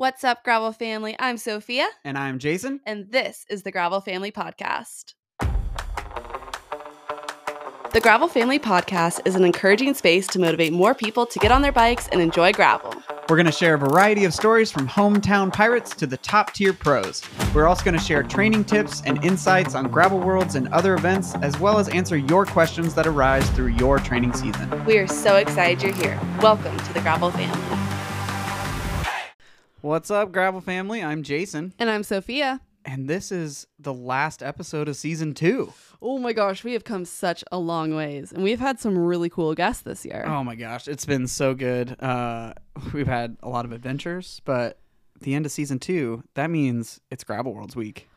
What's up, Gravel family? I'm Sophia, And I'm Jason. and this is the Gravel Family Podcast. The Gravel Family Podcast is an encouraging space to motivate more people to get on their bikes and enjoy gravel. We're going to share a variety of stories from hometown pirates to the top tier pros. We're also going to share training tips and insights on gravel worlds and other events, as well as answer your questions that arise through your training season. We are so excited you're here. Welcome to the Gravel Family. What's up, gravel family? I'm Jason, And I'm Sophia. and this is the last episode of season two. Oh my gosh, we have come such a long ways, and we've had some really cool guests this year. Oh my gosh, it's been so good. Uh, we've had a lot of adventures, but the end of season two, that means it's Gravel Worlds week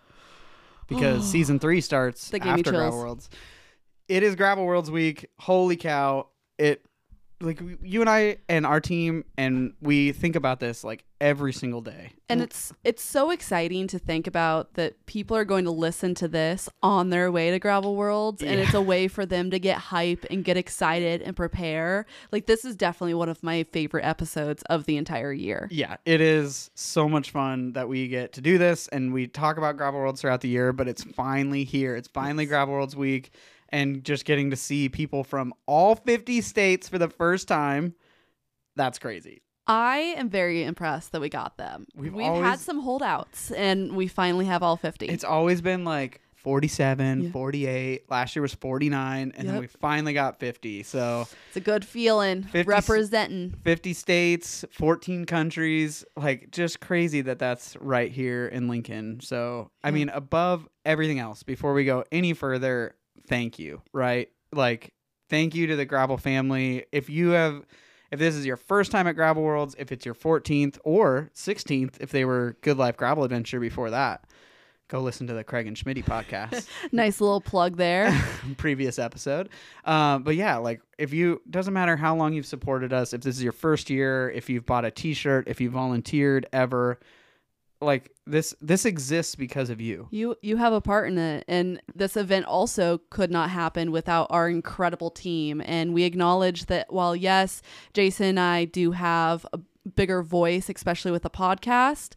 because season three starts That gave me after Gravel. Worlds. It is Gravel Worlds week. Holy cow! It like you and I and our team and we think about this like every single day. And it's it's so exciting to think about that people are going to listen to this on their way to Gravel Worlds and it's a way for them to get hype and get excited and prepare. Like this is definitely one of my favorite episodes of the entire year. Yeah, it is so much fun that we get to do this and we talk about Gravel Worlds throughout the year, but it's finally here. It's finally Gravel Worlds week and just getting to see people from all 50 states for the first time. That's crazy. I am very impressed that we got them. We've We've, had some holdouts and we finally have all 50. It's always been like 47, Yeah. 48. Last year was 49 and then we finally got 50. So It's a good feeling 50 representing. 50 states, 14 countries, like just crazy that that's right here in Lincoln. So, I mean, above everything else, before we go any further, thank you, right? Like, thank you to the Gravel family. If you have, if this is your first time at Gravel Worlds, if it's your 14th or 16th, if they were Good Life Gravel Adventure before that, go listen to the Craig and Schmitty podcast Nice little plug there. previous episode. Um, but yeah, like if you doesn't matter how long you've supported us, if this is your first year, if you've bought a T-shirt, if you volunteered ever, like this this exists because of you. You you have a part in it and this event also could not happen without our incredible team and we acknowledge that while yes, Jason and I do have a bigger voice especially with the podcast,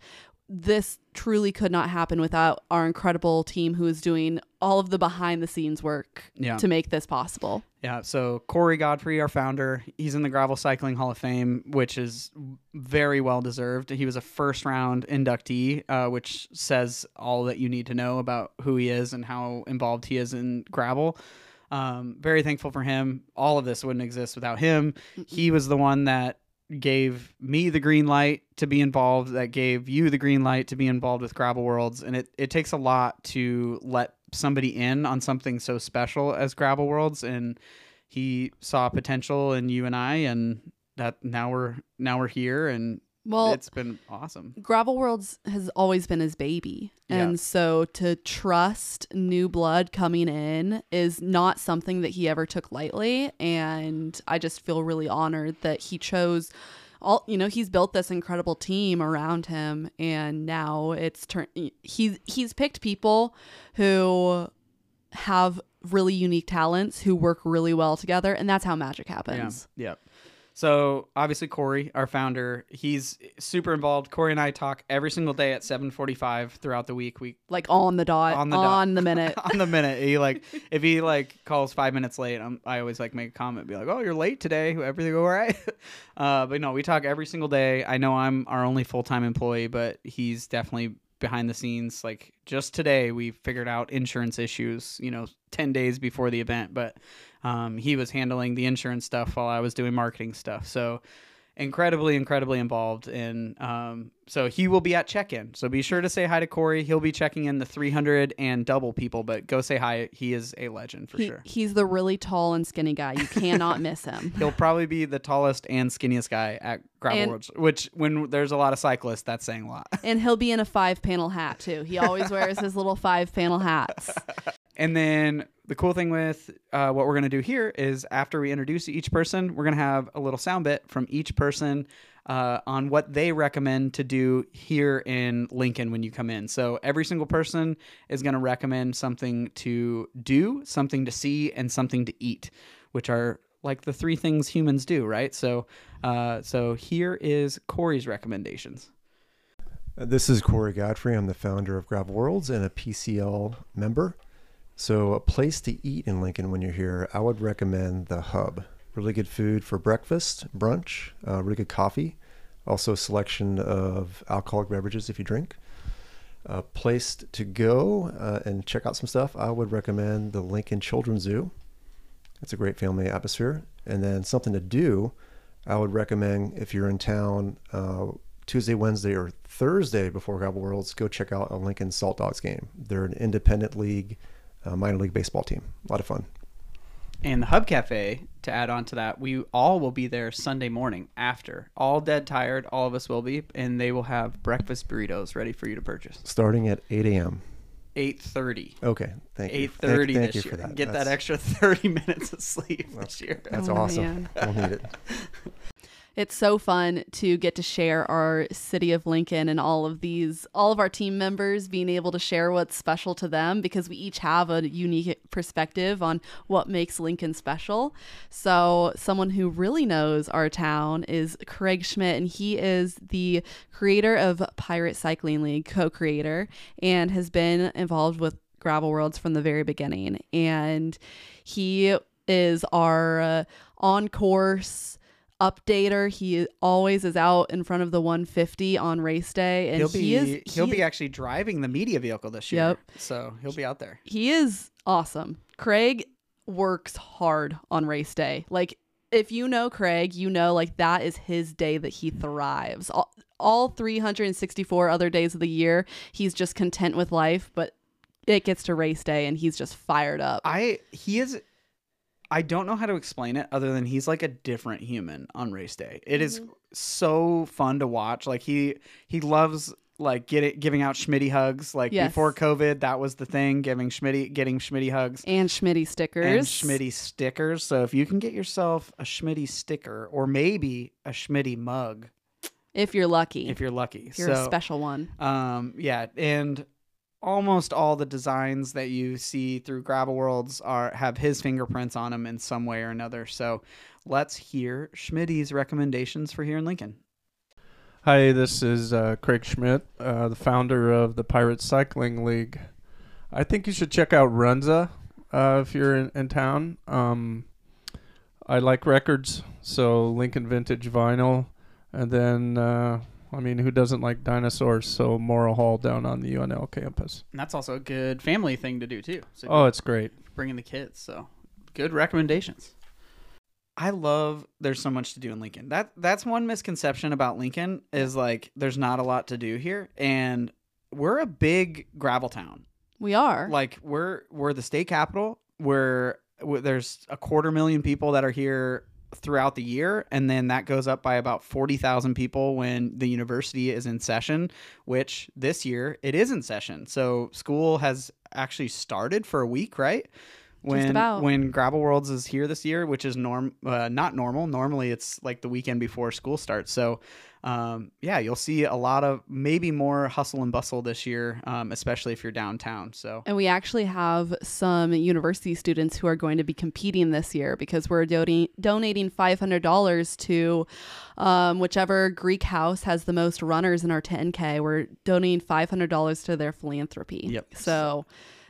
this truly could not happen without our incredible team who is doing all of the behind the scenes work Yeah. to make this possible. Yeah. So Corey Godfrey, our founder, he's in the Gravel Cycling Hall of Fame, which is very well deserved. He was a first round inductee, uh, which says all that you need to know about who he is and how involved he is in gravel. Um, very thankful for him. All of this wouldn't exist without him. He was the one that gave me the green light to be involved, that gave you the green light to be involved with Gravel Worlds. And it, it takes a lot to let somebody in on something so special as Gravel Worlds. And he saw potential in you and I, and that now we're now we're here, and Well, it's been awesome. Gravel Worlds has always been his baby. Yeah. And so to trust new blood coming in is not something that he ever took lightly. And I just feel really honored that he chose all, you know, he's built this incredible team around him. And now it's turned, he's, he's picked people who have really unique talents who work really well together. And that's how magic happens. Yeah. Yep. So obviously Corey, our founder, he's super involved. Corey and I talk every single day at 7:45 throughout the week. We Like on the dot, On the on the the, minute. on the minute. He like if he like calls five minutes late, I'm, I always like make a comment, be like, "Oh, you're late today. Everything all right?" uh, but no, we talk every single day. I know I'm our only full time employee, but he's definitely behind the scenes. Like just today, we figured out insurance issues. You know, ten days before the event, but um, he was handling the insurance stuff while I was doing marketing stuff. So incredibly, incredibly involved. And um, so he will be at check in. So be sure to say hi to Corey. He'll be checking in the 300 and double people, but go say hi. He is a legend for He- sure. He's the really tall and skinny guy. You cannot miss him. He'll probably be the tallest and skinniest guy at Gravel And- Worlds, which when there's a lot of cyclists, that's saying a lot. And he'll be in a five panel hat too. He always wears his little five panel hats. And then the cool thing with uh, what we're going to do here is after we introduce each person, we're going to have a little sound bit from each person uh, on what they recommend to do here in Lincoln when you come in. So every single person is going to recommend something to do, something to see, and something to eat, which are like the three things humans do, right? So, uh, so here is Corey's recommendations. Uh, This is Corey Godfrey. I'm the founder of Gravel Worlds and a PCL member. So, a place to eat in Lincoln when you're here, I would recommend the Hub. Really good food for breakfast, brunch, uh, really good coffee, also a selection of alcoholic beverages if you drink. A place to go uh, and check out some stuff, I would recommend the Lincoln Children's Zoo. It's a great family atmosphere. And then something to do, I would recommend if you're in town uh, Tuesday, Wednesday, or Thursday before Gravel Worlds, go check out a Lincoln Salt Dogs game. They're an independent league, uh, minor league baseball team. A lot of fun. And the Hub Cafe, to add on to that, we all will be there Sunday morning after. All dead tired, all of us will be, and they will have breakfast burritos ready for you to purchase. Starting at 8 a.m. 8.30. Okay, thank you. Eight thirty Thank, thank this you year. for that. Get that extra thirty minutes of sleep this year. That's Oh, awesome. man. We'll need it. It's so fun to get to share our city of Lincoln and all of these, all of our team members being able to share what's special to them because we each have a unique perspective on what makes Lincoln special. So, someone who really knows our town is Craig Schmidt, and he is the creator of Pirate Cycling League, co creator, and has been involved with Gravel Worlds from the very beginning. And he is our uh, on course updater. He always is out in front of the 150 on race day, and he'll he be is he'll he- be actually driving the media vehicle this year. Yep. So he'll be out there. he is awesome. Craig works hard on race day. Like if you know Craig, you know like that is his day that he thrives. All, all 364 other days of the year, he's just content with life, but it gets to race day and he's just fired up. I he is I don't know how to explain it other than he's like a different human on race day. It is Mm-hmm. so fun to watch. Like he he loves like get it, giving out Schmitty hugs. Like Yes. before COVID, that was the thing, giving Schmitty getting Schmitty hugs. and Schmitty stickers. and Schmitty stickers. So if you can get yourself a Schmitty sticker or maybe a Schmitty mug, if you're lucky. if you're lucky, If you're so, a special one. Um, yeah, and almost all the designs that you see through Gravel Worlds are have his fingerprints on them in some way or another. So let's hear Schmidt's recommendations for here in Lincoln. Hi, this is uh, Craig Schmidt, uh, the founder of the Pirate Cycling League. I think you should check out Runza uh, if you're in, in town. Um, I like records, so Lincoln Vintage Vinyl. And then, uh, I mean, who doesn't like dinosaurs? So Morrill Hall down on the UNL campus. And that's also a good family thing to do too. So Oh, it's great. bringing the kids. So good recommendations. I love there's so much to do in Lincoln. That that's one misconception about Lincoln is like there's not a lot to do here and we're a big gravel town. We are. Like we're we're the state capital. We're, we there's a quarter million people that are here throughout the year and then that goes up by about 40,000 people when the university is in session, which this year it is in session. So school has actually started for a week, right? When about. when Gravel Worlds is here this year, which is norm uh, not normal. Normally it's like the weekend before school starts. So um, yeah, you'll see a lot of maybe more hustle and bustle this year, um, especially if you're downtown. So And we actually have some university students who are going to be competing this year because we're donating donating five hundred dollars to um, whichever Greek house has the most runners in our 10k. We're donating five hundred dollars to their philanthropy. Yep. So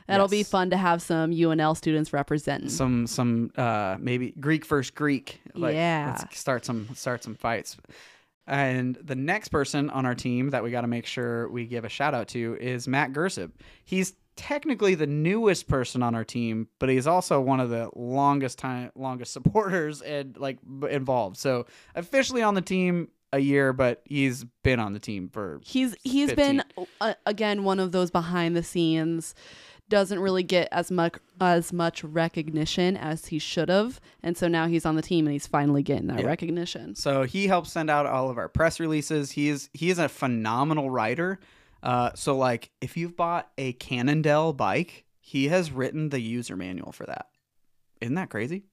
that'll be fun to have some UNL students representing. some some uh maybe Greek first Greek. Like, Yeah. Let's start some start some fights. And the next person on our team that we got to make sure we give a shout out to is Matt Gersib. He's technically the newest person on our team, but he's also one of the longest time longest supporters and like involved. So officially on the team a year, but he's been on the team for He's he's 15. been uh, again one of those behind the scenes doesn't really get as much as much recognition as he should have and so now he's on the team and he's finally getting that Yeah. recognition. So he helps send out all of our press releases. He is he is a phenomenal writer. Uh, so like if you've bought a Cannondale bike, he has written the user manual for that. Isn't that crazy?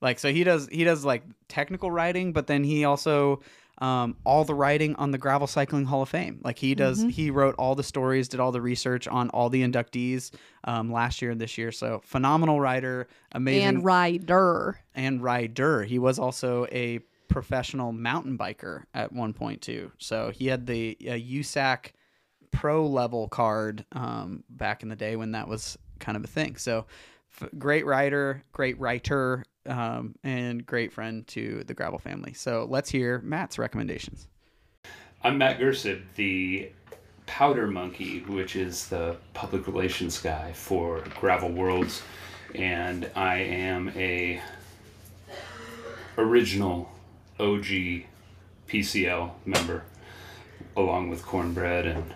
Like so he does he does like technical writing, but then he also um, all the writing on the Gravel Cycling Hall of Fame. Like he does, he wrote all the stories, did all the research on all the inductees um, last year and this year. So phenomenal writer, amazing And rider. and rider. He was also a professional mountain biker at one point too. So he had the uh, USAC pro level card um, back in the day when that was kind of a thing. So f- great writer, great writer, um, and great friend to the gravel family. So let's hear Matt's recommendations. I'm Matt Gersib, the powder monkey, which is the public relations guy for Gravel Worlds, and I am a original OG PCL member, along with Cornbread and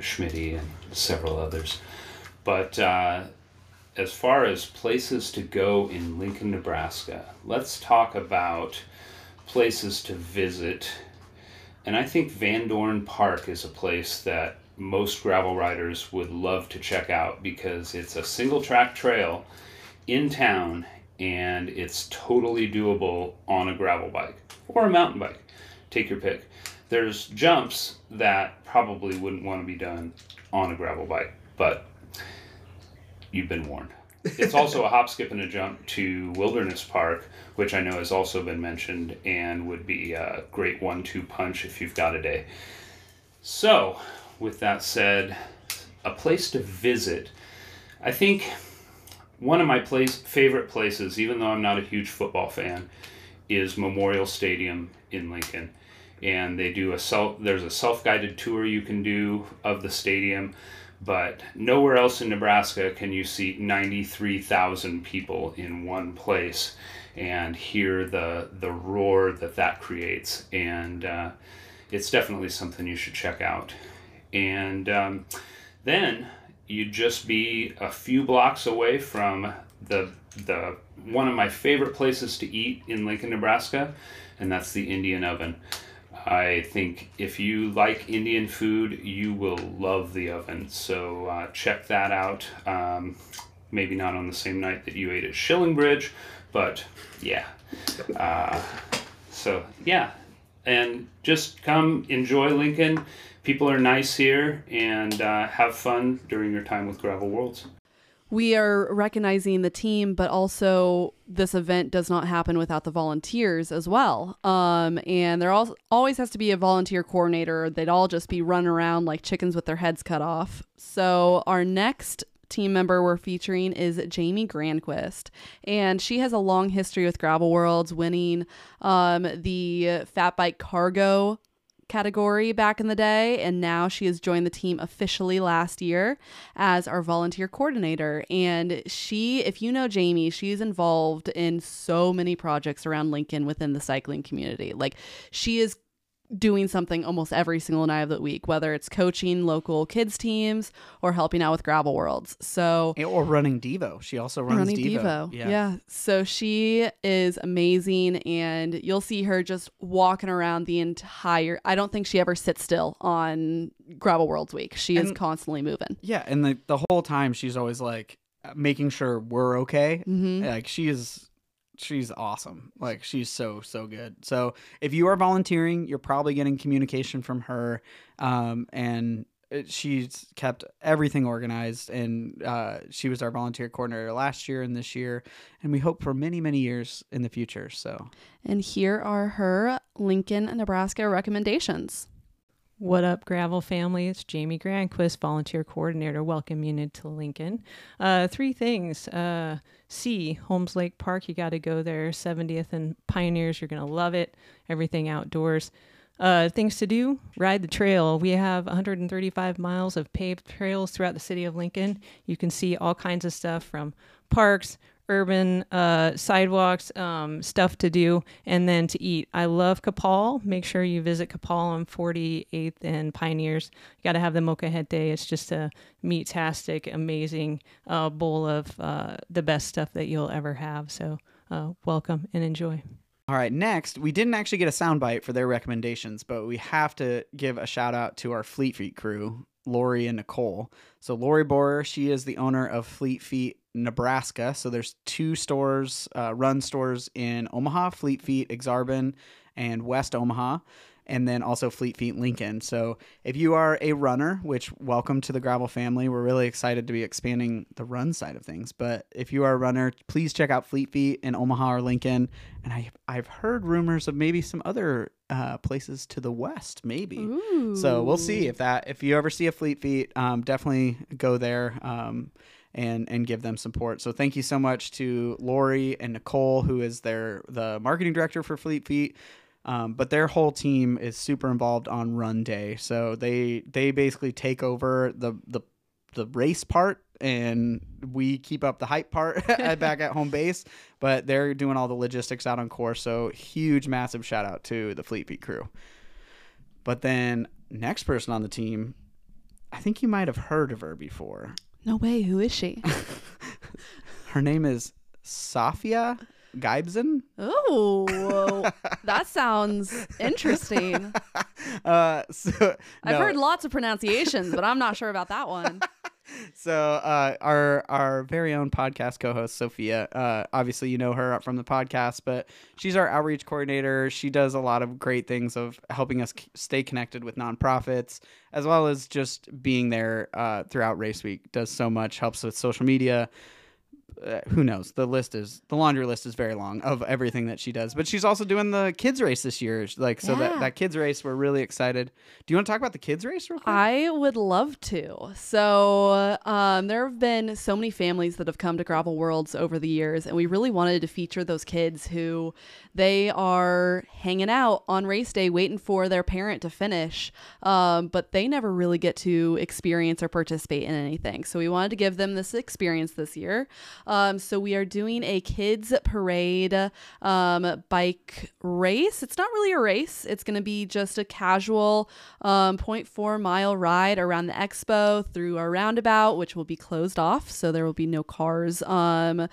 Schmitty and several others. But uh, as far as places to go in Lincoln, Nebraska, let's talk about places to visit. And I think Van Dorn Park is a place that most gravel riders would love to check out because it's a single track trail in town and it's totally doable on a gravel bike or a mountain bike. Take your pick. There's jumps that probably wouldn't want to be done on a gravel bike, but you've been warned. It's also a hop, skip, and a jump to Wilderness Park, which I know has also been mentioned and would be a great one two punch if you've got a day. So, with that said, a place to visit. I think one of my place favorite places, even though I'm not a huge football fan, is Memorial Stadium in Lincoln. And they do a self there's a self-guided tour you can do of the stadium, but nowhere else in Nebraska can you see 93,000 people in one place and hear the the roar that that creates and uh, it's definitely something you should check out. And um, then you'd just be a few blocks away from the the one of my favorite places to eat in Lincoln, Nebraska, and that's the Indian Oven. I think if you like Indian food, you will love the oven. So uh, check that out. Um, maybe not on the same night that you ate at Schilling Bridge, but yeah. Uh, so yeah, and just come enjoy Lincoln. People are nice here, and uh, have fun during your time with Gravel Worlds we are recognizing the team, but also this event does not happen without the volunteers as well. Um, and there al- always has to be a volunteer coordinator. They'd all just be running around like chickens with their heads cut off. So our next team member we're featuring is Jamie Granquist, and she has a long history with Gravel Worlds, winning um, the Fat Bike Cargo category back in the day, and now she has joined the team officially last year as our volunteer coordinator. And she, if you know Jamie, she's involved in so many projects around Lincoln within the cycling community. Like she is doing something almost every single night of the week, whether it's coaching local kids teams or helping out with gravel worlds. So or running Devo. She also runs running Devo. Devo. Yeah. yeah. So she is amazing and you'll see her just walking around the entire I don't think she ever sits still on Gravel Worlds week. She and, is constantly moving. Yeah, and the the whole time she's always like making sure we're okay. Mm-hmm. Like she is she's awesome. Like she's so so good. So if you are volunteering, you're probably getting communication from her, um, and she's kept everything organized. And uh, she was our volunteer coordinator last year and this year, and we hope for many many years in the future. So and here are her Lincoln, Nebraska recommendations. What up, Gravel family? It's Jamie Granquist, volunteer coordinator, welcome you to Lincoln. Uh, three things. Uh, C, Holmes Lake Park, you got to go there. 70th and Pioneers, you're going to love it. Everything outdoors. Uh, things to do ride the trail. We have 135 miles of paved trails throughout the city of Lincoln. You can see all kinds of stuff from parks, urban uh, sidewalks, um, stuff to do, and then to eat. I love Kapal. Make sure you visit Kapal on 48th and Pioneers. You got to have the Molcajete. It's just a meat-tastic, amazing uh, bowl of uh, the best stuff that you'll ever have. So uh, welcome and enjoy. All right, next, we didn't actually get a soundbite for their recommendations, but we have to give a shout out to our Fleet Feet crew, Lori and Nicole. So Lori Borer, she is the owner of Fleet Feet Nebraska. So there's two stores, uh, run stores in Omaha, Fleet Feet, Aksarben, and West Omaha. and then also Fleet Feet Lincoln. So if you are a runner, which welcome to the Gravel family, we're really excited to be expanding the run side of things. But if you are a runner, please check out Fleet Feet in Omaha or Lincoln. And I I've heard rumors of maybe some other uh, places to the west, maybe. So we'll see if that if you ever see a Fleet Feet, um, definitely go there. Um, and and give them support. So thank you so much to Lori and Nicole, who is their the marketing director for Fleet Feet. Um, but their whole team is super involved on run day. So they they basically take over the the the race part and we keep up the hype part back at home base but they're doing all the logistics out on course so huge massive shout out to the fleet feet crew but then next person on the team i think you might have heard of her before No way. Who is she? her name is Safia Geibsen. oh, that sounds interesting. Uh, so I've heard lots of pronunciations, but I'm not sure about that one. So uh, our our very own podcast co-host Sophia, uh, obviously you know her from the podcast, but she's our outreach coordinator. She does a lot of great things of helping us stay connected with nonprofits, as well as just being there uh, throughout race week. Does so much, helps with social media. Uh, who knows? The list is the laundry list is very long of everything that she does. But she's also doing the kids race this year. Like so Yeah. that that kids race, we're really excited. Do you want to talk about the kids race real quick? I would love to. So, um, there have been so many families that have come to Gravel Worlds over the years, and we really wanted to feature those kids who they are hanging out on race day waiting for their parent to finish, um, but they never really get to experience or participate in anything. So, we wanted to give them this experience this year. Um, so, we are doing a kids parade um, bike race. It's not really a race, it's going to be just a casual um, 0.4 mile ride around the expo through our roundabout, which will be closed off. So, there will be no cars. Um,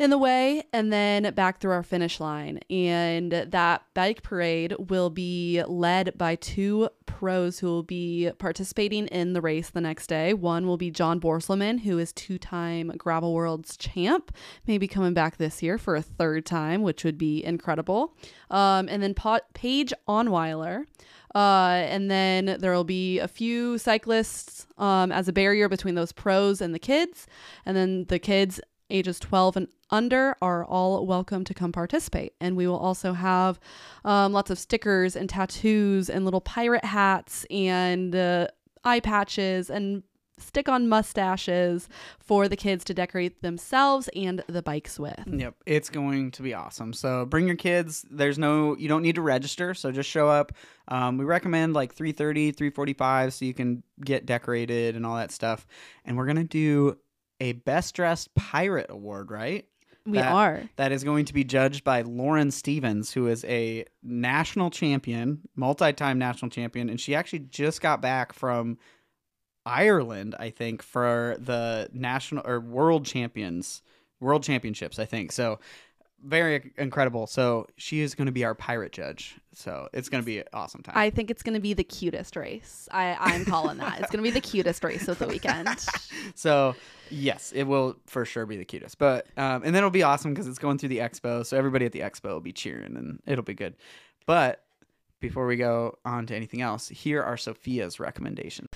in the way and then back through our finish line. And that bike parade will be led by two pros who will be participating in the race the next day. One will be John Borstelmann, who is two time Gravel Worlds champ, maybe coming back this year for a third time, which would be incredible. Um, and then pa- Paige Onweller. Uh, and then there will be a few cyclists um, as a barrier between those pros and the kids. And then the kids ages 12 and under are all welcome to come participate. And we will also have um, lots of stickers and tattoos and little pirate hats and uh, eye patches and stick on mustaches for the kids to decorate themselves and the bikes with. Yep, it's going to be awesome. So bring your kids. There's no, you don't need to register. So just show up. Um, we recommend like 3:30, 3:45, so you can get decorated and all that stuff. And we're gonna do a best dressed pirate award, right? We That- are. That is going to be judged by Lauren Stephens, who is a national champion, multi-time national champion, and she actually just got back from Ireland, I think, for the national or world champions, world championships, I think. So very incredible. So she is going to be our pirate judge. So it's going to be an awesome time. I think it's going to be the cutest race. I, I'm calling that. It's going to be the cutest race of the weekend. so yes, it will for sure be the cutest. But um, and then it'll be awesome because it's going through the expo, so everybody at the expo will be cheering, and it'll be good. But before we go on to anything else, here are Sophia's recommendations.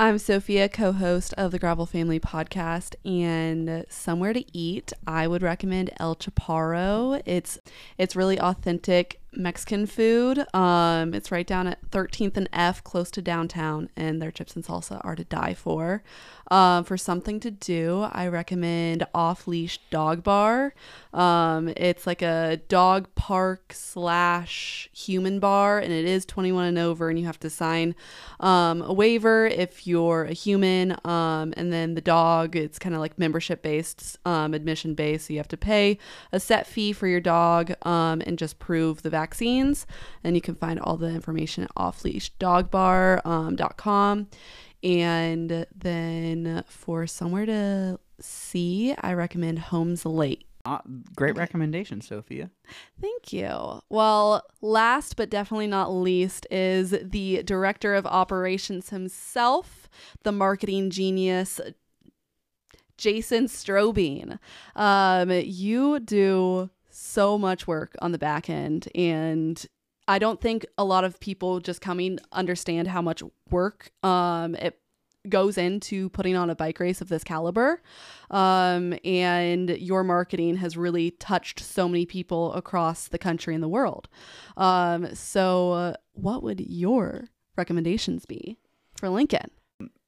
I'm Sophia, co host of the Gravel Family podcast, and somewhere to eat, I would recommend El Chaparro. It's it's really authentic Mexican food. Um, it's right down at 13th and F, close to downtown, and their chips and salsa are to die for. Um, for something to do, I recommend Off Leash Dog Bar. Um, it's like a dog park slash human bar, and it is 21 and over, and you have to sign um, a waiver if you're a human. Um, and then the dog, it's kind of like membership based, um, admission based. So you have to pay a set fee for your dog and just prove the vaccines. And you can find all the information at offleashdogbar.com. And then for somewhere to see, I recommend Holmes Lake. Uh, great recommendation, Sophia. Thank you. Well, last but definitely not least is the director of operations himself, the marketing genius, Jason Strobing. Um, you do so much work on the back end, and I don't think a lot of people just coming understand how much work um, it goes into putting on a bike race of this caliber. Um, and your marketing has really touched so many people across the country and the world. Um, so, uh, what would your recommendations be for Lincoln?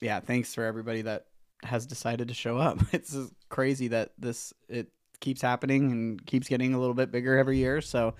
yeah, thanks for everybody that has decided to show up. It's crazy that this it keeps happening and keeps getting a little bit bigger every year. So,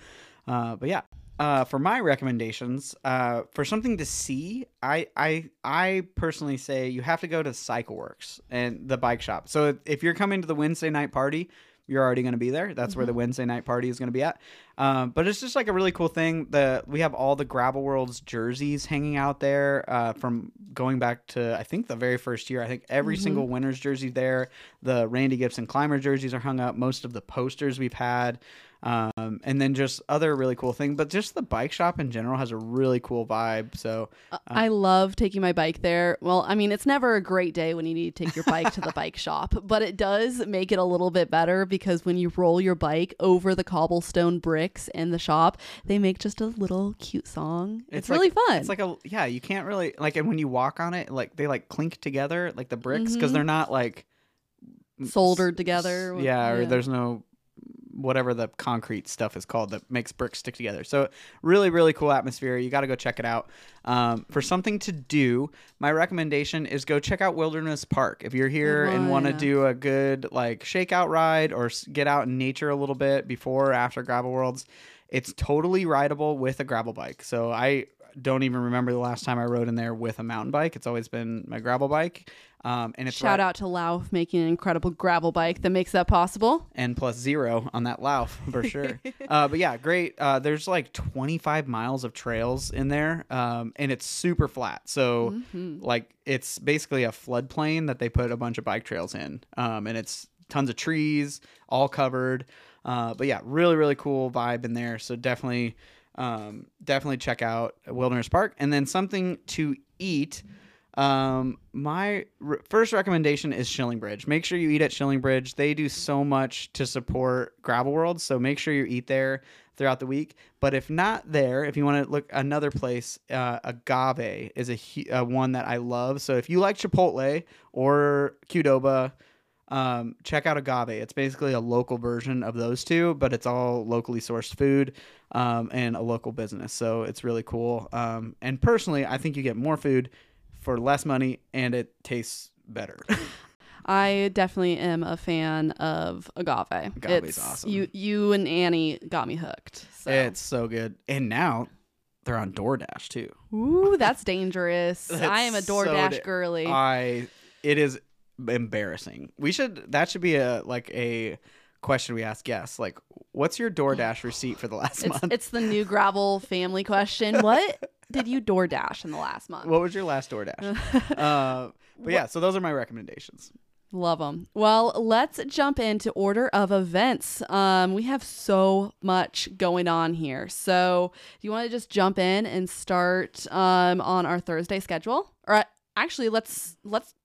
uh, but yeah, uh, for my recommendations, uh, for something to see, I I I personally say you have to go to CycleWorks and the bike shop. So if you're coming to the Wednesday night party, you're already going to be there. That's where the Wednesday night party is going to be at. Um, but it's just like a really cool thing. The we have all the Gravel Worlds jerseys hanging out there uh, from going back to I think the very first year. I think every single winner's jersey there. The Randy Gibson climber jerseys are hung up. Most of the posters we've had. Um, and then just other really cool thing, but just the bike shop in general has a really cool vibe. So I love taking my bike there. Well, I mean, it's never a great day when you need to take your bike to the bike shop, but it does make it a little bit better because when you roll your bike over the cobblestone bricks in the shop, they make just a little cute song. It's, like- really fun. It's like a yeah, you can't really like, and when you walk on it, like they like clink together, like the bricks, because Mhm. they're not like soldered together. Yeah, or there's no whatever the concrete stuff is called that makes bricks stick together. So really, really cool atmosphere. You got to go check it out. Um, for something to do, my recommendation is go check out Wilderness Park. If you're here and want to one. do a good like shakeout ride or get out in nature a little bit before or after Gravel Worlds, it's totally rideable with a gravel bike. So I don't even remember the last time I rode in there with a mountain bike. It's always been my gravel bike. Um, and it's Shout ri- out to Lauf making an incredible gravel bike that makes that possible. and plus zero on that Lauf for sure. uh, but yeah, great. Uh, there's like 25 miles of trails in there, um, and it's super flat. So Mm-hmm. like it's basically a floodplain that they put a bunch of bike trails in, um, and it's tons of trees, all covered. Uh, but yeah, really really cool vibe in there. So definitely, um, definitely check out Wilderness Park, and then something to eat. Um, my r- first recommendation is Schilling Bridge. Make sure you eat at Schilling Bridge. They do so much to support Gravel World, so make sure you eat there throughout the week. But if not there, if you want to look another place, uh, Agave is a uh, one that I love. So if you like Chipotle or Qdoba, um, check out Agave. It's basically a local version of those two, but it's all locally sourced food um, and a local business. So it's really cool. Um, and personally, I think you get more food for less money and it tastes better. I definitely am a fan of agave. Agave's it's, awesome. You you and Annie got me hooked. So. It's so good. And now they're on DoorDash too. Ooh, that's dangerous. That's I am a so DoorDash da- girly. I it is embarrassing. We should that should be a like a question we ask guests. Like, what's your DoorDash receipt for the last it's, month? it's the new gravel family question. What did you DoorDash in the last month? what was your last DoorDash? uh, but yeah, so those are my recommendations. Love them. Well, let's jump into order of events. Um, we have so much going on here. So, do you want to just jump in and start um, on our Thursday schedule? Or uh, actually, let's let's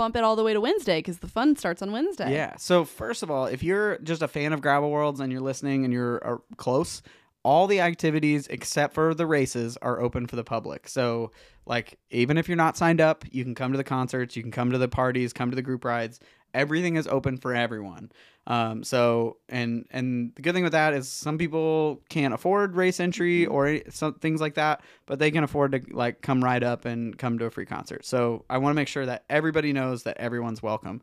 bump it all the way to Wednesday because the fun starts on Wednesday. Yeah. So first of all, if you're just a fan of Gravel Worlds and you're listening and you're uh, close, all the activities except for the races are open for the public. So like even if you're not signed up, you can come to the concerts, you can come to the parties, come to the group rides. Everything is open for everyone. Um, so and and the good thing with that is some people can't afford race entry or some things like that, but they can afford to like come right up and come to a free concert. So I want to make sure that everybody knows that everyone's welcome.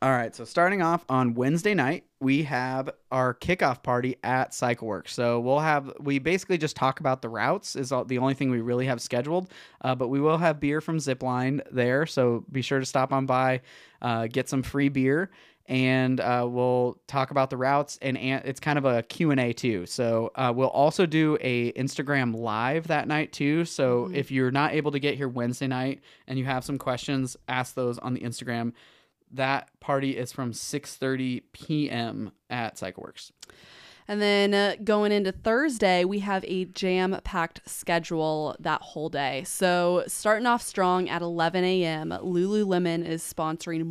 All right, so starting off on Wednesday night, we have our kickoff party at CycleWorks. So we'll have we basically just talk about the routes is all, the only thing we really have scheduled, uh, but we will have beer from Zipline there. So be sure to stop on by, uh, get some free beer, and uh, we'll talk about the routes and an- it's kind of a q&a too so uh, we'll also do a instagram live that night too so if you're not able to get here wednesday night and you have some questions ask those on the instagram that party is from 6.30 p.m at cycleworks And then uh, going into Thursday, we have a jam packed schedule that whole day. So, starting off strong at 11 a.m., Lululemon is sponsoring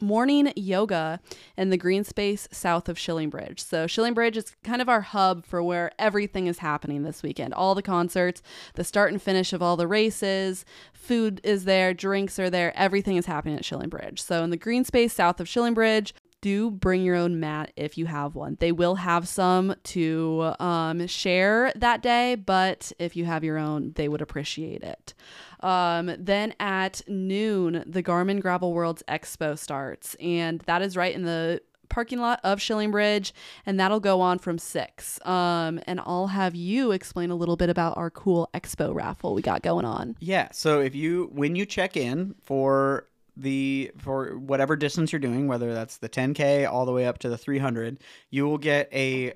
morning yoga in the green space south of Schilling Bridge. So, Schilling Bridge is kind of our hub for where everything is happening this weekend. All the concerts, the start and finish of all the races, food is there, drinks are there, everything is happening at Schilling Bridge. So, in the green space south of Schilling Bridge, do bring your own mat if you have one. They will have some to um, share that day, but if you have your own, they would appreciate it. Um, then at noon, the Garmin Gravel Worlds Expo starts, and that is right in the parking lot of Schilling Bridge, and that'll go on from six. Um, and I'll have you explain a little bit about our cool expo raffle we got going on. Yeah. So if you when you check in for the for whatever distance you're doing, whether that's the 10k all the way up to the 300, you will get a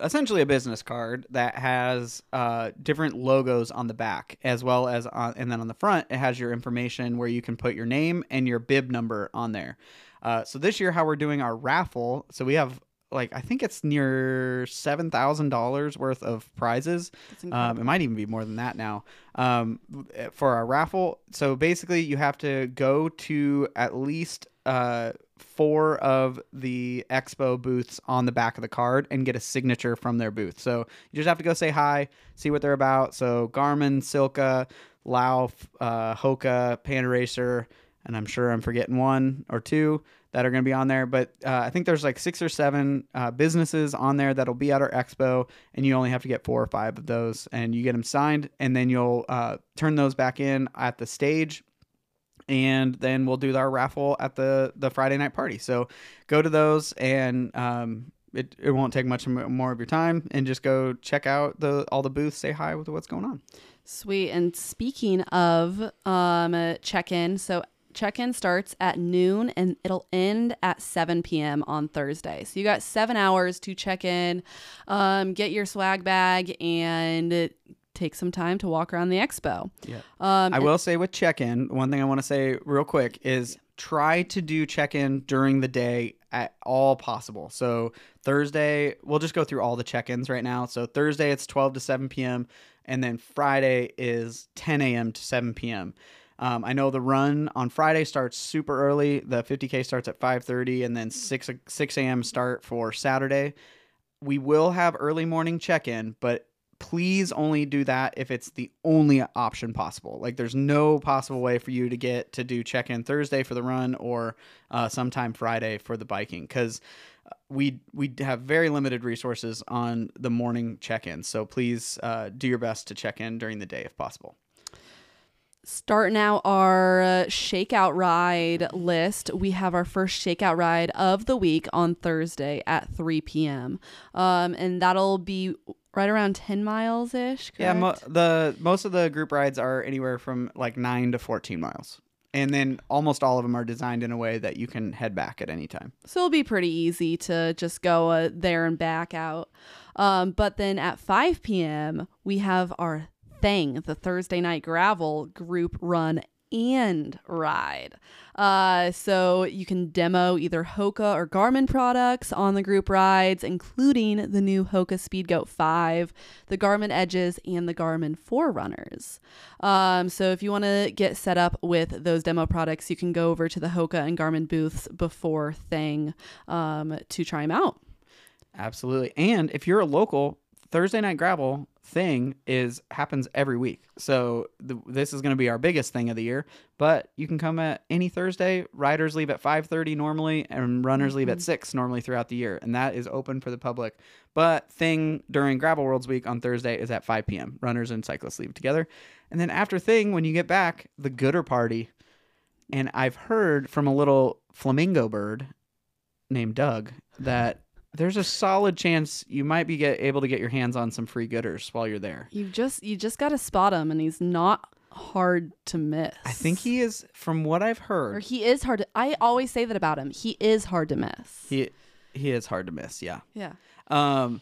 essentially a business card that has uh, different logos on the back as well as on, and then on the front it has your information where you can put your name and your bib number on there. Uh, so this year, how we're doing our raffle, so we have like I think it's near seven thousand dollars worth of prizes. Um, it might even be more than that now um, for our raffle. So basically, you have to go to at least uh, four of the expo booths on the back of the card and get a signature from their booth. So you just have to go say hi, see what they're about. So Garmin, Silca, Lauf, uh, Hoka, Panda Racer, and I'm sure I'm forgetting one or two that are going to be on there. But uh, I think there's like six or seven uh, businesses on there that'll be at our expo, and you only have to get four or five of those, and you get them signed, and then you'll uh, turn those back in at the stage. And then we'll do our raffle at the the Friday night party. So go to those, and um, it, it won't take much more of your time, and just go check out the all the booths, say hi with what's going on. Sweet. And speaking of um, check in, so check in starts at noon and it'll end at 7 p.m. on Thursday. So you got seven hours to check in, um, get your swag bag, and take some time to walk around the expo. Yeah. Um, I will say with check in, one thing I want to say real quick is try to do check in during the day at all possible. So Thursday, we'll just go through all the check ins right now. So Thursday, it's 12 to 7 p.m. And then Friday is 10 a.m. to 7 p.m. Um, I know the run on Friday starts super early. The 50k starts at 5:30, and then 6 6 a.m. start for Saturday. We will have early morning check-in, but please only do that if it's the only option possible. Like, there's no possible way for you to get to do check-in Thursday for the run or uh, sometime Friday for the biking, because we we have very limited resources on the morning check-in. So please uh, do your best to check in during the day if possible starting out our uh, shakeout ride list. We have our first shakeout ride of the week on thursday at 3 p.m um, and that'll be right around 10 miles ish yeah mo- the most of the group rides are anywhere from like 9 to 14 miles. And then almost all of them are designed in a way that you can head back at any time. So it'll be pretty easy to just go uh, there and back out. Um, but then at 5 p.m we have our thing, the Thursday Night Gravel group run and ride. Uh, so you can demo either Hoka or Garmin products on the group rides, including the new Hoka Speedgoat 5, the Garmin Edges, and the Garmin Forerunners. Um, so if you want to get set up with those demo products, you can go over to the Hoka and Garmin booths before Thing um, to try them out. Absolutely. And if you're a local, Thursday Night Gravel thing is happens every week. So the, this is going to be our biggest thing of the year. But you can come at any Thursday. Riders leave at five thirty normally, and runners mm-hmm. leave at mm-hmm. six normally throughout the year, and that is open for the public. But thing during Gravel Worlds Week on Thursday is at five p.m. Runners and cyclists leave together, and then after thing, when you get back, the Goodr Party. And I've heard from a little flamingo bird named Doug that there's a solid chance you might be get, able to get your hands on some free goodrs while you're there. You just you just got to spot him, and he's not hard to miss. I think he is, from what I've heard, or he is hard. to I always say that about him. He is hard to miss. He he is hard to miss. Yeah. Yeah. Um,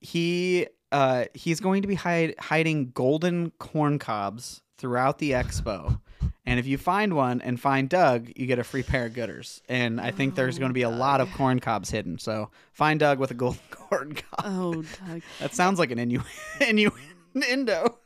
he uh he's going to be hide, hiding golden corn cobs throughout the expo And if you find one and find Doug, you get a free pair of goodrs. And I think there's going to be a lot of corn cobs hidden. So find Doug with a golden corn cob. Oh, Doug. That sounds like an innu- innuendo.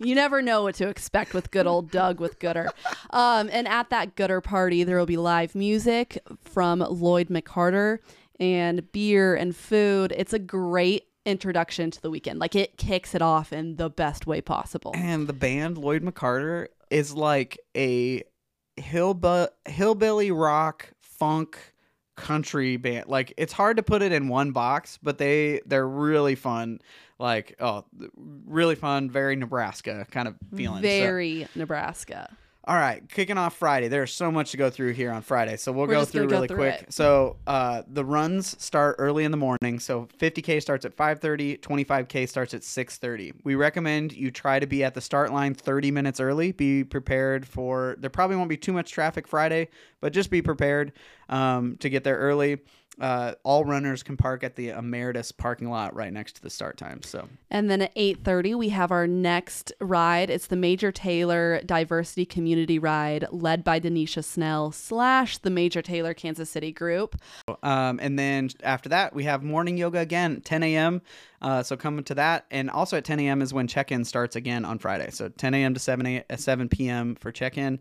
You never know what to expect with good old Doug with Goodr. Um, and at that Goodr party, there will be live music from Lloyd McCarter and beer and food. It's a great introduction to the weekend. Like it kicks it off in the best way possible. And the band Lloyd McCarter is like a hillbilly rock funk country band. Like it's hard to put it in one box, but they they're really fun. Like oh, really fun, very Nebraska kind of feeling. So- Very Nebraska. All right, kicking off Friday. There's so much to go through here on Friday, so we'll We're go through go really through quick. it. So uh, the runs start early in the morning. So 50k starts at 5:30, 25k starts at 6:30. We recommend you try to be at the start line 30 minutes early. Be prepared for there probably won't be too much traffic Friday, but just be prepared um, to get there early. Uh, all runners can park at the Emeritus parking lot right next to the start time. So And then at 8:30 we have our next ride. It's the Major Taylor Diversity Community Ride led by Denisha Snell slash the Major Taylor Kansas City group. Um, and then after that, we have morning yoga again, 10 a.m. Uh, so come to that. And also at 10 a.m. is when check in starts again on Friday. So 10 a.m. to 7 a, uh, 7 p.m. for check in.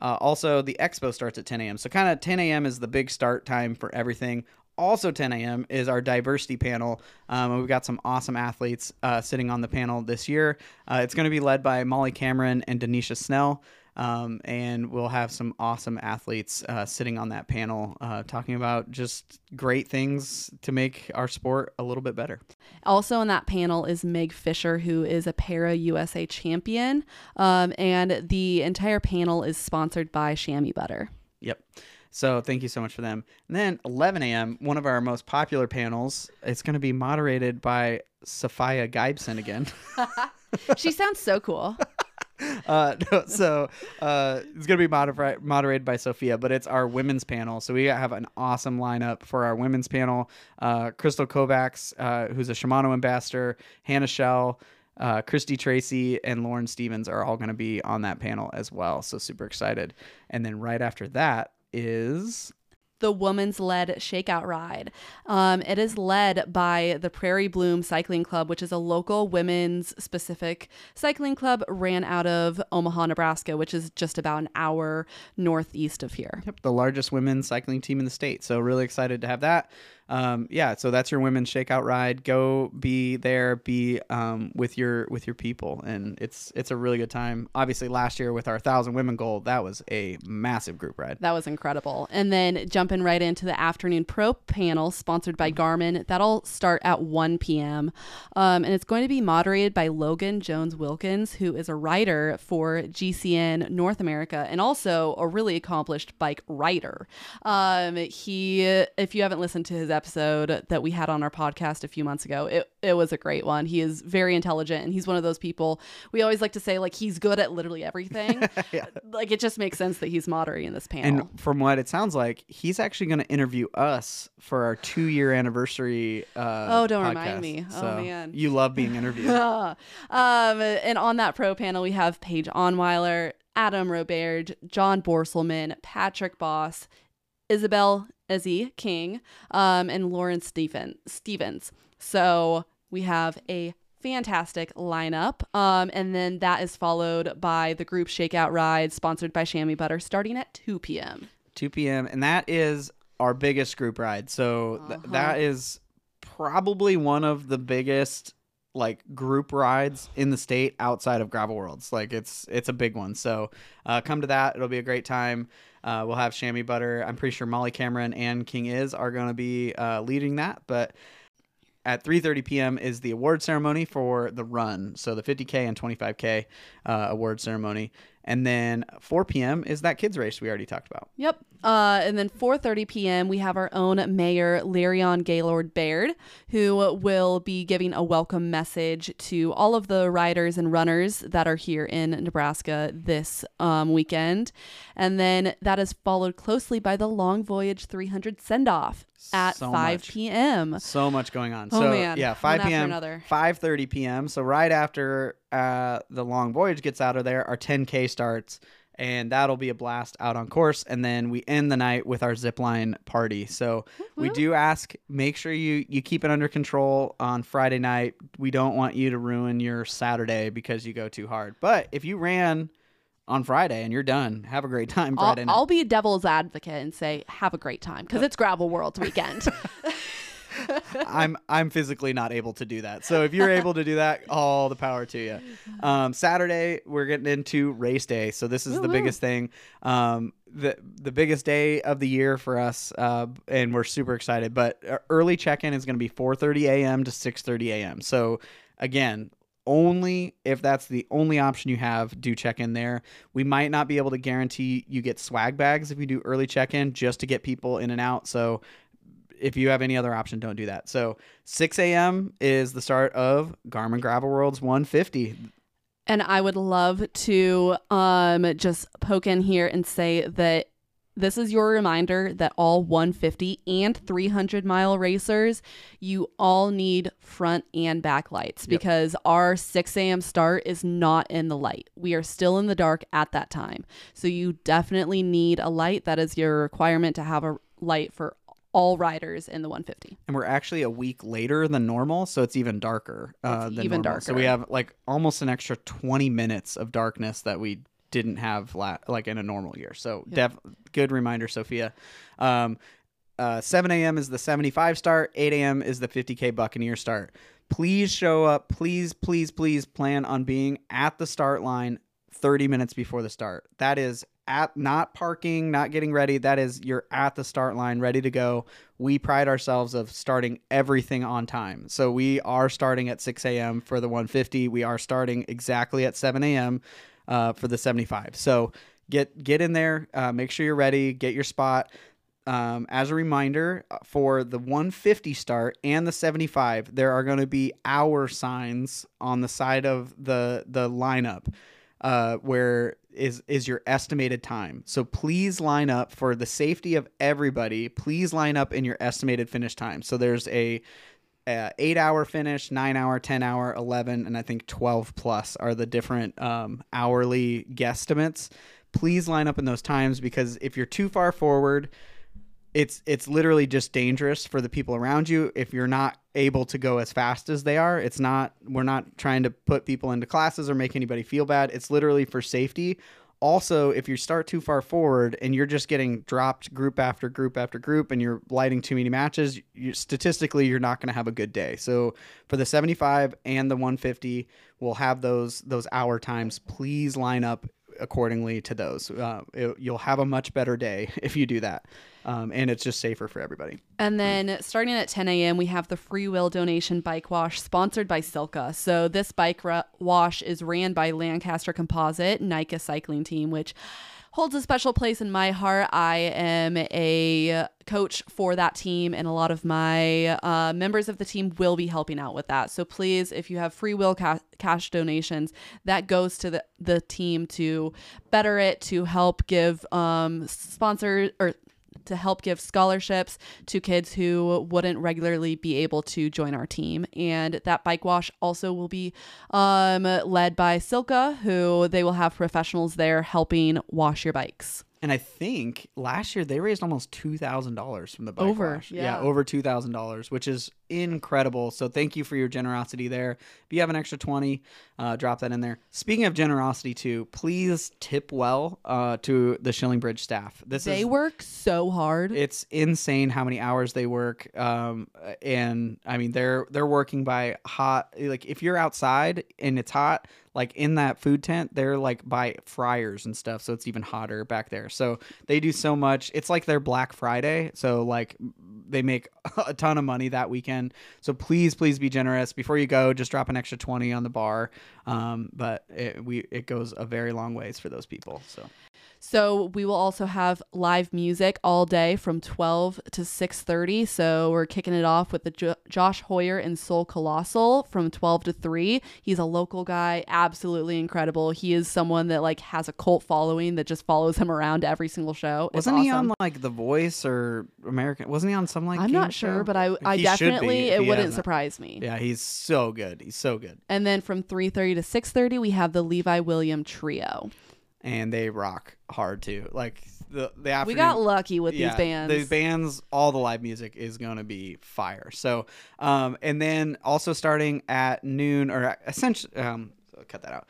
Uh, also, the expo starts at 10 a.m. So kind of 10 a.m. is the big start time for everything. Also, 10 a.m. is our diversity panel. Um, we've got some awesome athletes uh, sitting on the panel this year. Uh, it's going to be led by Molly Cameron and Denisha Snell. Um, and we'll have some awesome athletes uh, sitting on that panel uh, talking about just great things to make our sport a little bit better. Also on that panel is Meg Fisher, who is a Para USA champion. Um, and the entire panel is sponsored by Chamois Butt'r. Yep. So thank you so much for them. And then 11 a.m., one of our most popular panels, it's going to be moderated by Sophia Gibson again. She sounds so cool. uh, no, so uh, it's going to be moder- moderated by Sophia, but it's our women's panel. So we have an awesome lineup for our women's panel. Uh, Crystal Kovacs, uh, who's a Shimano ambassador, Hannah Shell, uh, Christy Tracy, and Lauren Stephens are all going to be on that panel as well. So super excited. And then right after that is the woman's led shakeout ride. Um, it is led by the Prairie Bloom Cycling Club, which is a local women's specific cycling club ran out of Omaha, Nebraska, which is just about an hour northeast of here. Yep, the largest women's cycling team in the state. So really excited to have that. Um, yeah, so that's your women's shakeout ride. Go be there, be um, with your with your people, and it's it's a really good time. Obviously, last year with our thousand women goal, that was a massive group ride. That was incredible. And then jumping right into the afternoon pro panel sponsored by Garmin. That'll start at 1 p.m. Um, and it's going to be moderated by Logan Jones Wilkins, who is a writer for GCN North America and also a really accomplished bike rider. Um, he, if you haven't listened to his episode that we had on our podcast a few months ago, it, it was a great one. He is very intelligent and he's one of those people we always like to say, like, he's good at literally everything. Like, it just makes sense that he's moderating this panel. And from what it sounds like, he's actually going to interview us for our two year anniversary. Uh, Oh, don't remind podcast. me. Oh, man. you love being interviewed. um, and on that pro panel, we have Paige Onweller, Adam Roberge, John Borstelmann, Patrick Boss, Isabel Ezzy King, um, and Lauren Stephen Stephens. So we have a fantastic lineup. Um, and then that is followed by the group Shakeout Ride, sponsored by Chamois Butt'r, starting at 2 p.m. 2 p.m. and that is our biggest group ride. So th- Uh-huh. that is probably one of the biggest like group rides in the state outside of gravel worlds like it's it's a big one so uh, come to that it'll be a great time uh, we'll have chamois butter i'm pretty sure molly cameron and king is are going to be uh, leading that but at 3:30 p.m. is the award ceremony for the run, so the 50k and 25k uh, award ceremony, and then 4 p.m. is that kids race we already talked about. Yep. Uh, and then 4:30 p.m. we have our own mayor Leirion Gaynor Baird, who will be giving a welcome message to all of the riders and runners that are here in Nebraska this um, weekend. And then that is followed closely by the Long Voyage 300 send off at So 5 much. p.m. So much going on. Oh, so man. yeah, 5 after p.m. another. 5:30 p.m. So right after uh, the long voyage gets out of there, our 10k starts, and that'll be a blast out on course. And then we end the night with our zip line party. So we do ask, make sure you you keep it under control on Friday night. We don't want you to ruin your Saturday because you go too hard. But if you ran on Friday and you're done, have a great time I'll, Friday night. I'll be a devil's advocate and say have a great time because it's Gravel Worlds weekend. I'm I'm physically not able to do that. So if you're able to do that, all the power to you. Um, Saturday we're getting into race day, so this is the biggest thing, um, the the biggest day of the year for us, uh, and we're super excited. But uh, early check-in is going to be 4:30 a.m. to 6:30 a.m. So again. Only if that's the only option you have, do check in there. We might not be able to guarantee you get swag bags if you do early check in just to get people in and out. So if you have any other option, don't do that. So 6 a.m. is the start of Garmin Gravel Worlds 150. And I would love to um, just poke in here and say that this is your reminder that all 150 and 300 mile racers, you all need front and back lights because our 6 a.m. start is not in the light. We are still in the dark at that time. So you definitely need a light. That is your requirement to have a light for all riders in the 150. And we're actually a week later than normal, so it's even darker. Uh, It's than even normal. So we have like almost an extra 20 minutes of darkness that we didn't have la- like in a normal year. So def- good reminder, Sophia. Um, uh, 7 a.m. is the 75 start. 8 a.m. is the 50k Buccaneer start. Please show up. Please, please, please plan on being at the start line 30 minutes before the start. That is at not parking, not getting ready. That is you're at the start line, ready to go. We pride ourselves of starting everything on time. So we are starting at 6 a.m. for the 150. We are starting exactly at 7 a.m. Uh, for the 75. So get get in there. Uh, make sure you're ready. Get your spot. Um, as a reminder, uh, for the 150 start and the 75, there are going to be hour signs on the side of the the lineup uh, where is is your estimated time. So please line up for the safety of everybody. Please line up in your estimated finish time. So there's a, a eight hour finish, nine hour, ten hour, eleven, and I think twelve plus are the different um, hourly guesstimates. Please line up in those times because if you're too far forward, it's it's literally just dangerous for the people around you. If you're not able to go as fast as they are it's not we're not trying to put people into classes or make anybody feel bad. It's literally for safety also if you start too far forward and you're just getting dropped group after group after group and you're lighting too many matches you, statistically you're not going to have a good day. So for the 75 and the 150 we'll have those those hour times. Please line up accordingly to those uh, it- you'll have a much better day if you do that um, and it's just safer for everybody And then starting at 10 a.m., we have the free will donation bike wash sponsored by Silca. So this bike ra- wash is ran by Lancaster Composite, NICA cycling team, which holds a special place in my heart. I am a coach for that team, and a lot of my uh, members of the team will be helping out with that. So please, if you have free will ca- cash donations, that goes to the, the team to better it, to help give um, sponsors or to help give scholarships to kids who wouldn't regularly be able to join our team. And that bike wash also will be um, led by Silca, who they will have professionals there helping wash your bikes. And i think last year they raised almost $2000 from the bike Over, wash. yeah. over $2000 which is incredible so thank you for your generosity there if you have an extra 20 uh, drop that in there speaking of generosity too please tip well uh, to the Schilling Bridge staff this They is work so hard. it's insane how many hours they work um and i mean they're they're working by hot like if you're outside and it's hot like in that food tent they're like by fryers and stuff so it's even hotter back there. So they do so much. It's like their black friday so like they make a ton of money that weekend. So please please be generous. Before you go just drop an extra 20 on the bar. Um but it, we it goes a very long ways for those people so So we will also have live music all day from 12 to 6:30. So we're kicking it off with the jo- Josh Hoyer and Soul Colossal from 12 to 3. He's a local guy, absolutely incredible. He is someone that like has a cult following that just follows him around every single show. It's Wasn't he awesome. on like The Voice or American? Wasn't he on some like? I'm not sure, show? but I I He should be definitely if it he wouldn't hasn't. surprise me. Yeah, he's so good. He's so good. And then from 3:30 to 6:30 we have the Levi William trio. And they rock hard too. Like the the We got lucky with yeah, these bands. The bands, all the live music is going to be fire. So, um, and then also starting at noon or essentially, um, cut that out.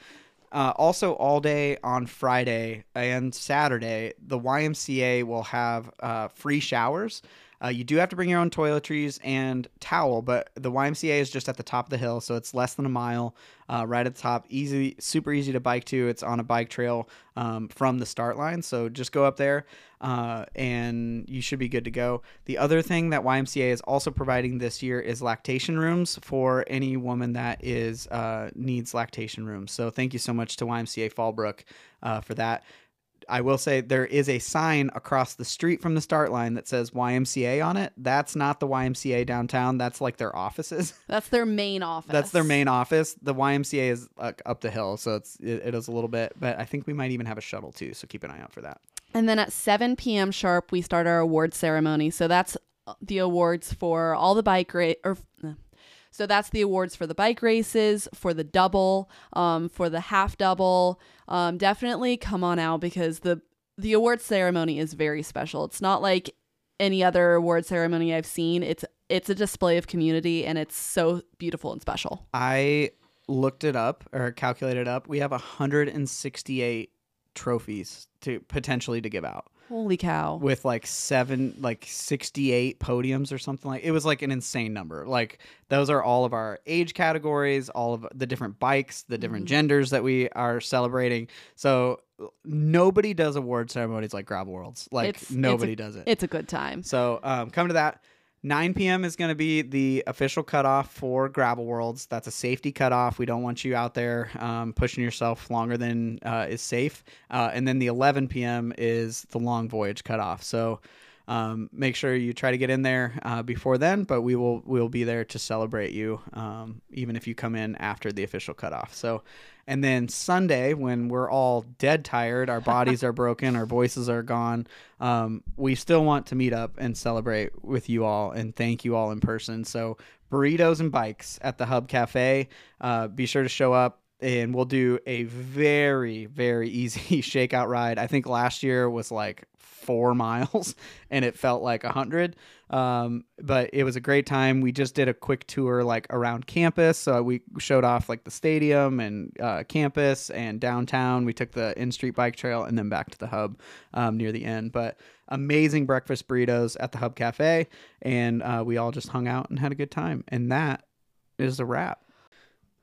Uh, also, all day on Friday and Saturday, the YMCA will have uh, free showers. Uh, you do have to bring your own toiletries and towel, but the YMCA is just at the top of the hill, so it's less than a mile, uh, right at the top. Easy, super easy to bike to. It's on a bike trail um, from the start line, so just go up there, uh, and you should be good to go. The other thing that YMCA is also providing this year is lactation rooms for any woman that is uh, needs lactation rooms. So thank you so much to YMCA Fallbrook uh, for that. I will say there is a sign across the street from the start line that says YMCA on it. That's not the YMCA downtown. That's like their offices. That's their main office. That's their main office. The YMCA is like up the hill, so it's it, it is a little bit. But I think we might even have a shuttle too. So keep an eye out for that. And then at 7 p.m. sharp, we start our award ceremony. So that's uh, the awards for all the bike race, or uh, so that's the awards for the bike races, for the double, um, for the half double. Um, definitely come on out because the the award ceremony is very special. It's not like any other award ceremony I've seen. It's it's a display of community and it's so beautiful and special. I looked it up or calculated up. We have 168 trophies to potentially to give out. Holy cow. with like seven like 68 podiums or something like it was like an insane number like those are all of our age categories all of the different bikes the different Mhm. genders that we are celebrating so nobody does award ceremonies like gravel worlds like It's- it's a- nobody does it It's a good time. so um, come to that 9 p.m. is going to be the official cutoff for Gravel Worlds. That's a safety cutoff. We don't want you out there um, pushing yourself longer than uh, is safe. Uh, and then the 11 p.m. is the long voyage cutoff. So um, make sure you try to get in there uh, before then. But we will we will be there to celebrate you, um, even if you come in after the official cutoff. So. And then Sunday, when we're all dead tired, our bodies are broken, our voices are gone, um, we still want to meet up and celebrate with you all and thank you all in person. So, burritos and bikes at the Hub Cafe. Uh, be sure to show up. And we'll do a very, very easy shakeout ride. I think last year was like four miles and it felt like a hundred. Um, but it was a great time. We just did a quick tour like around campus. So we showed off like the stadium and uh, campus and downtown. We took the in street bike trail and then back to the hub um, near the end. But amazing breakfast burritos at the Hub Cafe. And uh, we all just hung out and had a good time. And that is a wrap.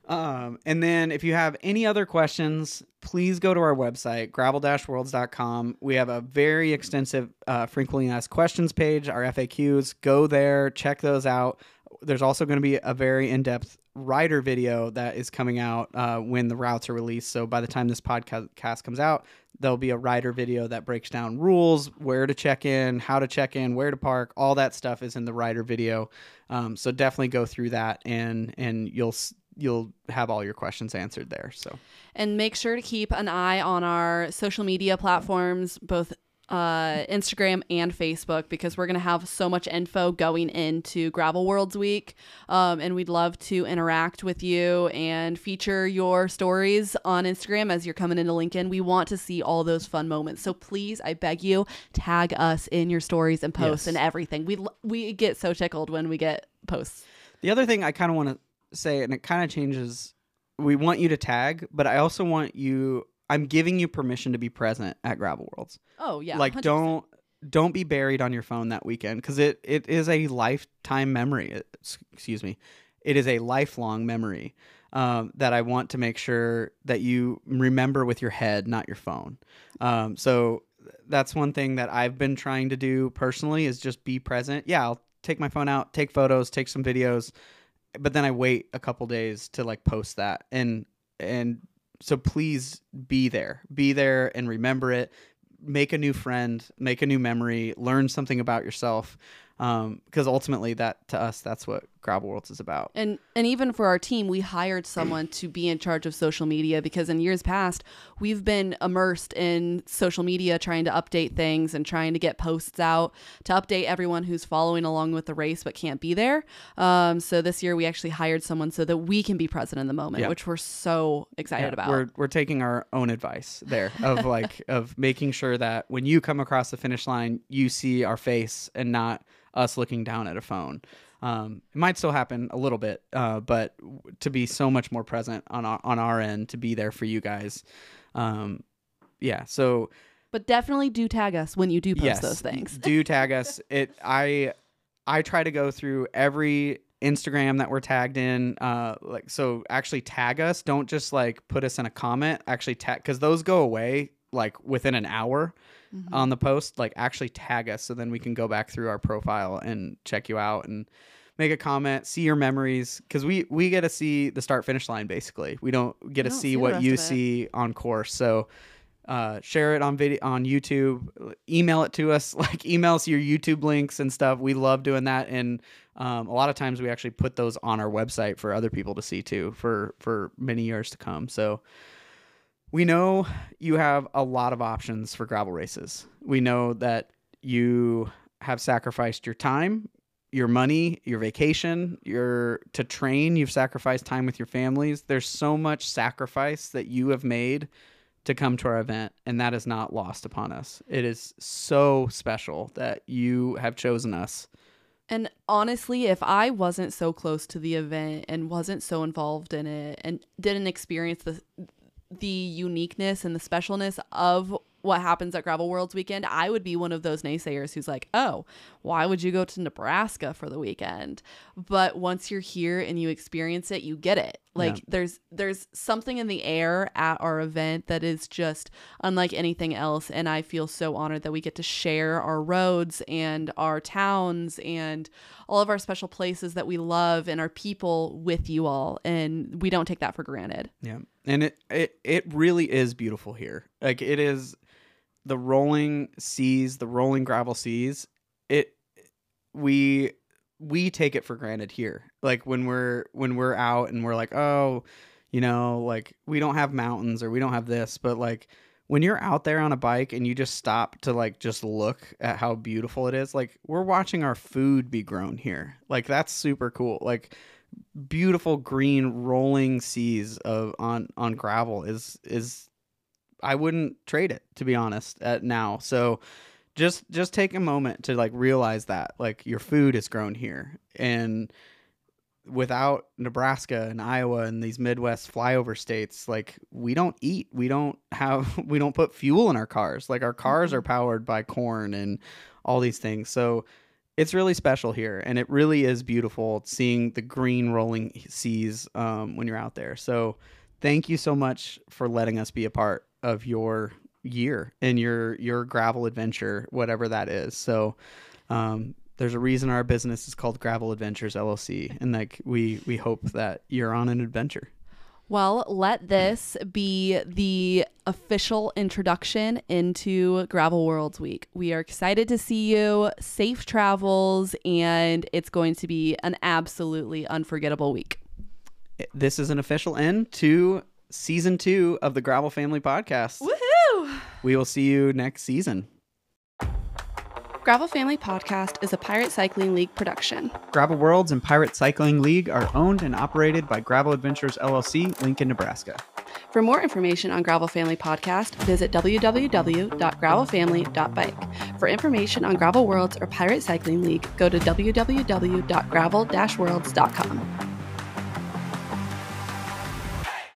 Um, and then if you have any other questions, please go to our website, gravel-worlds.com. We have a very extensive uh, frequently asked questions page, our FAQs. Go there, check those out. There's also going to be a very in-depth rider video that is coming out uh, when the routes are released. So by the time this podcast comes out, there'll be a rider video that breaks down rules, where to check in, how to check in, where to park. All that stuff is in the rider video. Um, so definitely go through that, and and you'll you'll have all your questions answered there. So And make sure to keep an eye on our social media platforms, both uh, Instagram and Facebook, because we're going to have so much info going into Gravel Worlds Week. Um, and we'd love to interact with you and feature your stories on Instagram as you're coming into Lincoln. We want to see all those fun moments. So please, I beg you, tag us in your stories and posts Yes. and everything. We, we get so tickled when we get posts. the other thing I kind of want to say, and it kind of changes. We want you to tag, but I also want you. I'm giving you permission to be present at Gravel Worlds. Oh, yeah. like 100%. don't don't be buried on your phone that weekend because it, it is a lifetime memory It's- excuse me it is a lifelong memory um, that i want to make sure that you remember with your head not your phone um, so that's one thing that i've been trying to do personally is just be present yeah i'll take my phone out take photos take some videos but then i wait a couple days to like post that. And and so please be there. Be there and remember it. Make a new friend, make a new memory, learn something about yourself. Um, because ultimately, that to us, that's what Gravel Worlds is about. And and even for our team, we hired someone to be in charge of social media because in years past, we've been immersed in social media trying to update things and trying to get posts out to update everyone who's following along with the race but can't be there. Um, so this year we actually hired someone so that we can be present in the moment, Yeah. which we're so excited Yeah, about. We're we're taking our own advice there of like of making sure that when you come across the finish line, you see our face and not us looking down at a phone. Um, it might still happen a little bit, uh, but to be so much more present on our on our end, to be there for you guys. Um, yeah. So but definitely do tag us when you do post yes, those things. do tag us. It I I try to go through every Instagram that we're tagged in. Uh, like so, actually tag us. Don't just like put us in a comment. Actually tag because those go away like within an hour Mhm. on the post. Like actually tag us so then we can go back through our profile and check you out and make a comment, see your memories because we we get to see the start finish line basically. We don't get to don't see see what you see on course. So uh, share it on video on YouTube, email it to us, like email us your YouTube links and stuff. We love doing that, and um, a lot of times we actually put those on our website for other people to see too for for many years to come. So we know you have a lot of options for gravel races. We know that you have sacrificed your time, your money, your vacation, your to train, you've sacrificed time with your families. There's so much sacrifice that you have made to come to our event and that is not lost upon us. It is so special that you have chosen us. And honestly, if I wasn't so close to the event and wasn't so involved in it and didn't experience the the uniqueness and the specialness of what happens at Gravel Worlds weekend, I would be one of those naysayers who's like, "Oh, why would you go to Nebraska for the weekend?" But once you're here and you experience it, you get it. Like Yeah. there's there's something in the air at our event that is just unlike anything else and I feel so honored that we get to share our roads and our towns and all of our special places that we love and our people with you all and we don't take that for granted. Yeah. And it it it really is beautiful here. Like it is the rolling seas, the rolling gravel seas. It we we take it for granted here. Like when we're when we're out and we're like, "Oh, you know, like we don't have mountains or we don't have this." But like when you're out there on a bike and you just stop to like just look at how beautiful it is, like we're watching our food be grown here. Like that's super cool. Like beautiful green rolling seas of on on gravel is is I wouldn't trade it to be honest at now. So just just take a moment to like realize that like your food is grown here. And without Nebraska and Iowa and these Midwest flyover states like we don't eat. We don't have we don't put fuel in our cars. Like our cars mm-hmm. are powered by corn and all these things. So it's really special here and it really is beautiful seeing the green rolling seas um, when you're out there. So thank you so much for letting us be a part of your year and your your gravel adventure whatever that is. So um, there's a reason our business is called gravel adventures llc and like we we hope that you're on an adventure Well, let this be the official introduction into Gravel Worlds Week. We are excited to see you. Safe travels, and it's going to be an absolutely unforgettable week. this is an official end to season two of the gravel family podcast Woohoo! we will see you next season Gravel Family Podcast is a Pirate Cycling League production. Gravel Worlds and Pirate Cycling League are owned and operated by Gravel Adventures LLC, Lincoln, Nebraska. For more information on Gravel Family Podcast, visit www.gravelfamily.bike. For information on Gravel Worlds or Pirate Cycling League, go to www.gravel-worlds.com.